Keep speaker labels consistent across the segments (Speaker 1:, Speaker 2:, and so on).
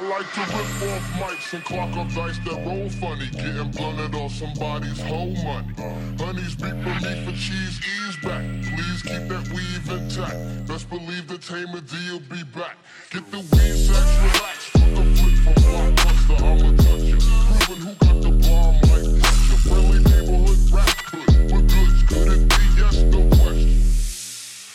Speaker 1: I like to rip off mics and clock up dice that roll funny. Getting blunted off somebody's whole money. Honeys beat for me for cheese, ease back. Please keep that weave intact. Best believe the tamer D will be back. Get the weed sex relaxed. Fuck a flip from blockbuster, I'ma touch you. Proving who got the bomb like Russia. Friendly neighborhood rap hood.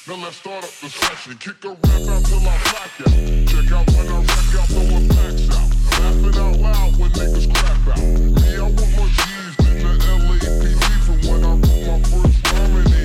Speaker 1: Now let's start up the session. Kick a rap out till I black out. Check out when I wreck out, throwing packs out. Laughing out loud when niggas crap out. Me, I want more G's than the LAPD from when I wrote my first rhyme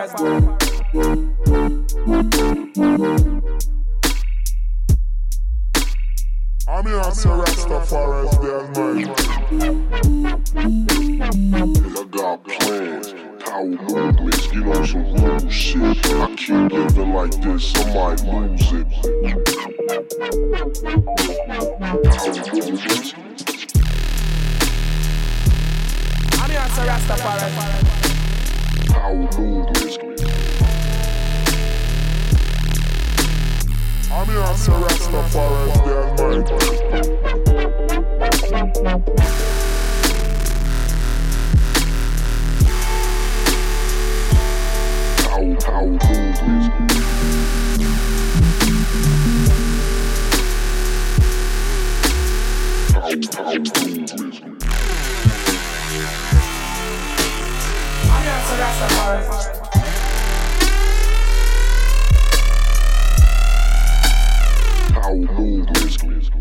Speaker 2: Rastafari.
Speaker 1: Here to Rastafari.
Speaker 3: power, power movements. Power, power movements.
Speaker 2: I'm here to Rastafari.
Speaker 3: Power movements.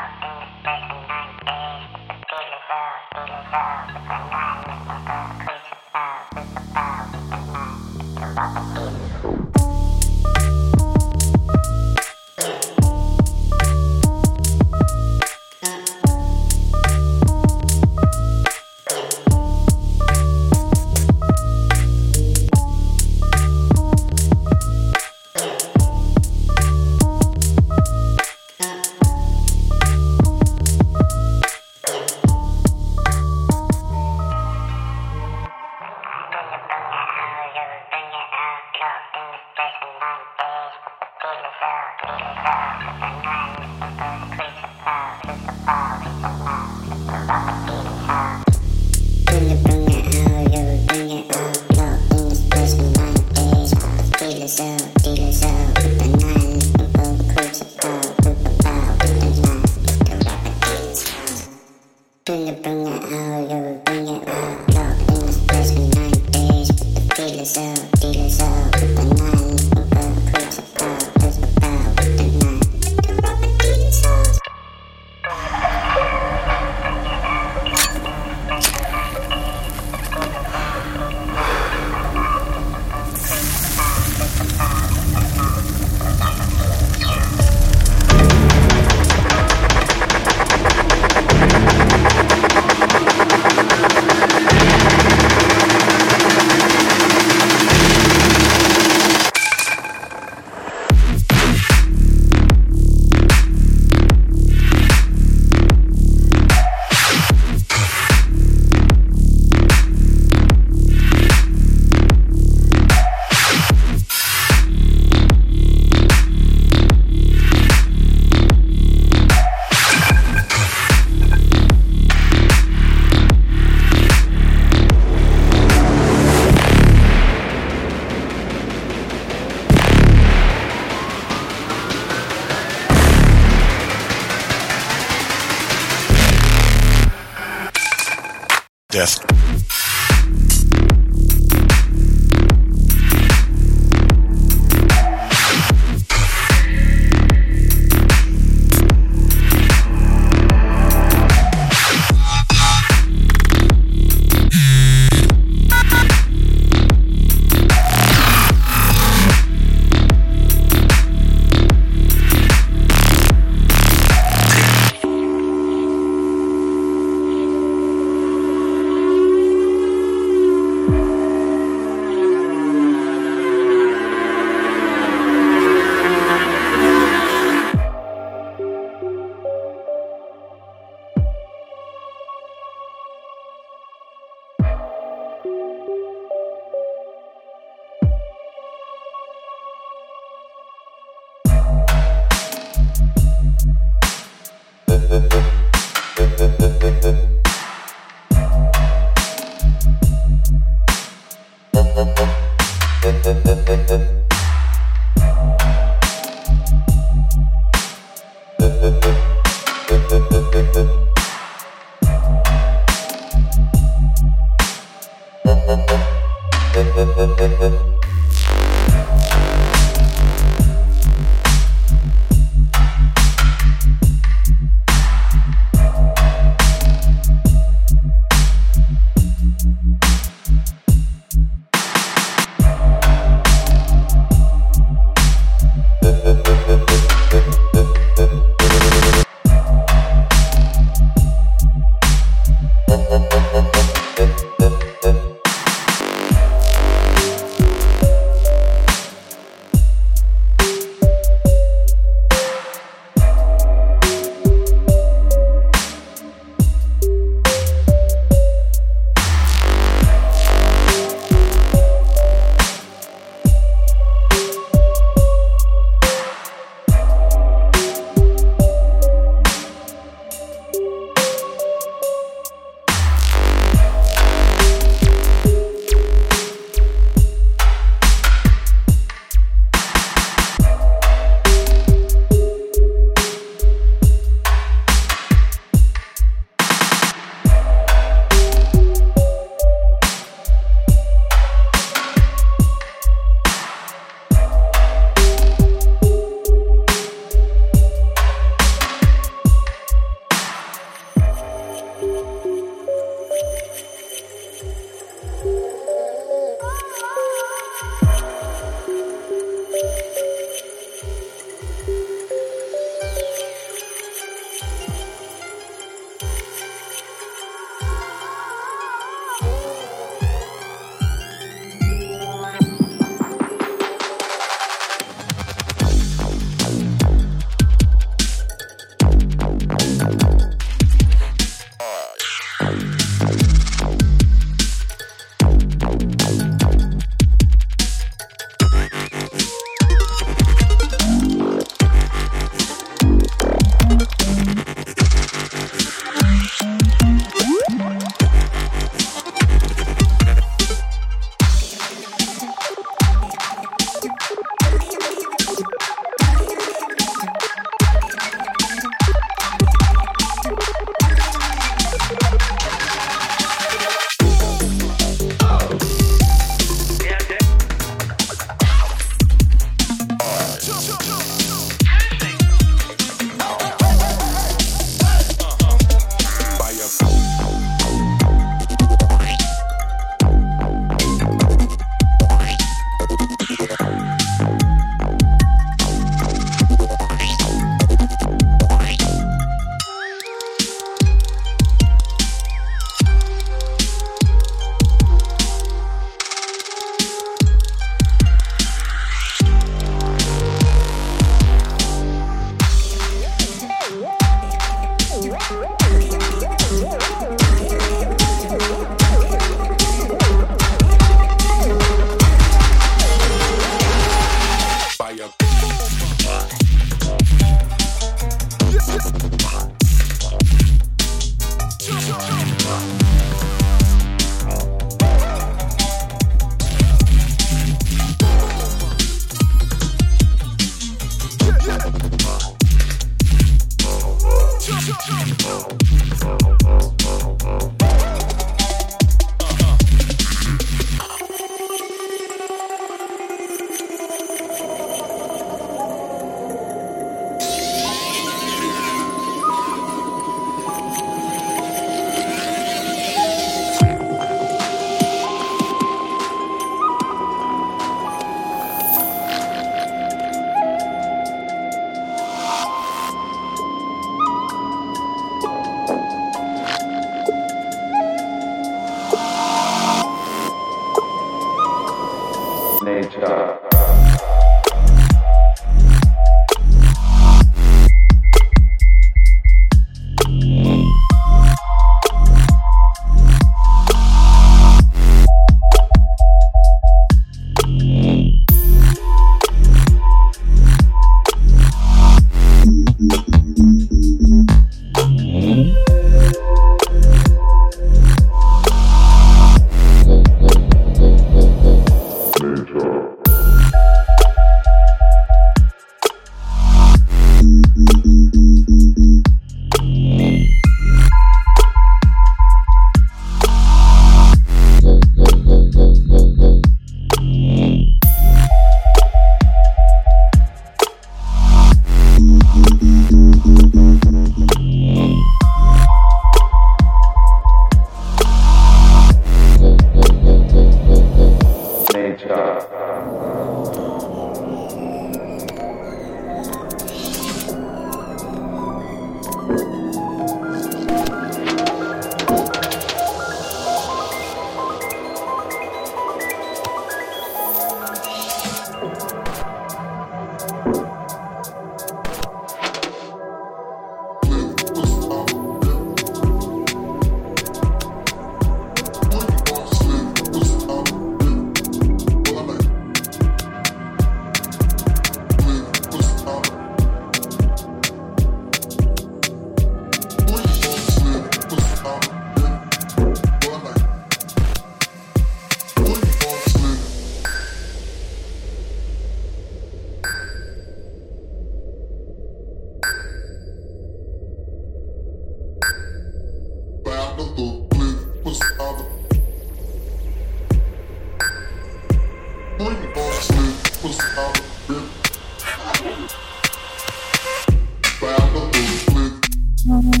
Speaker 3: Mm-hmm.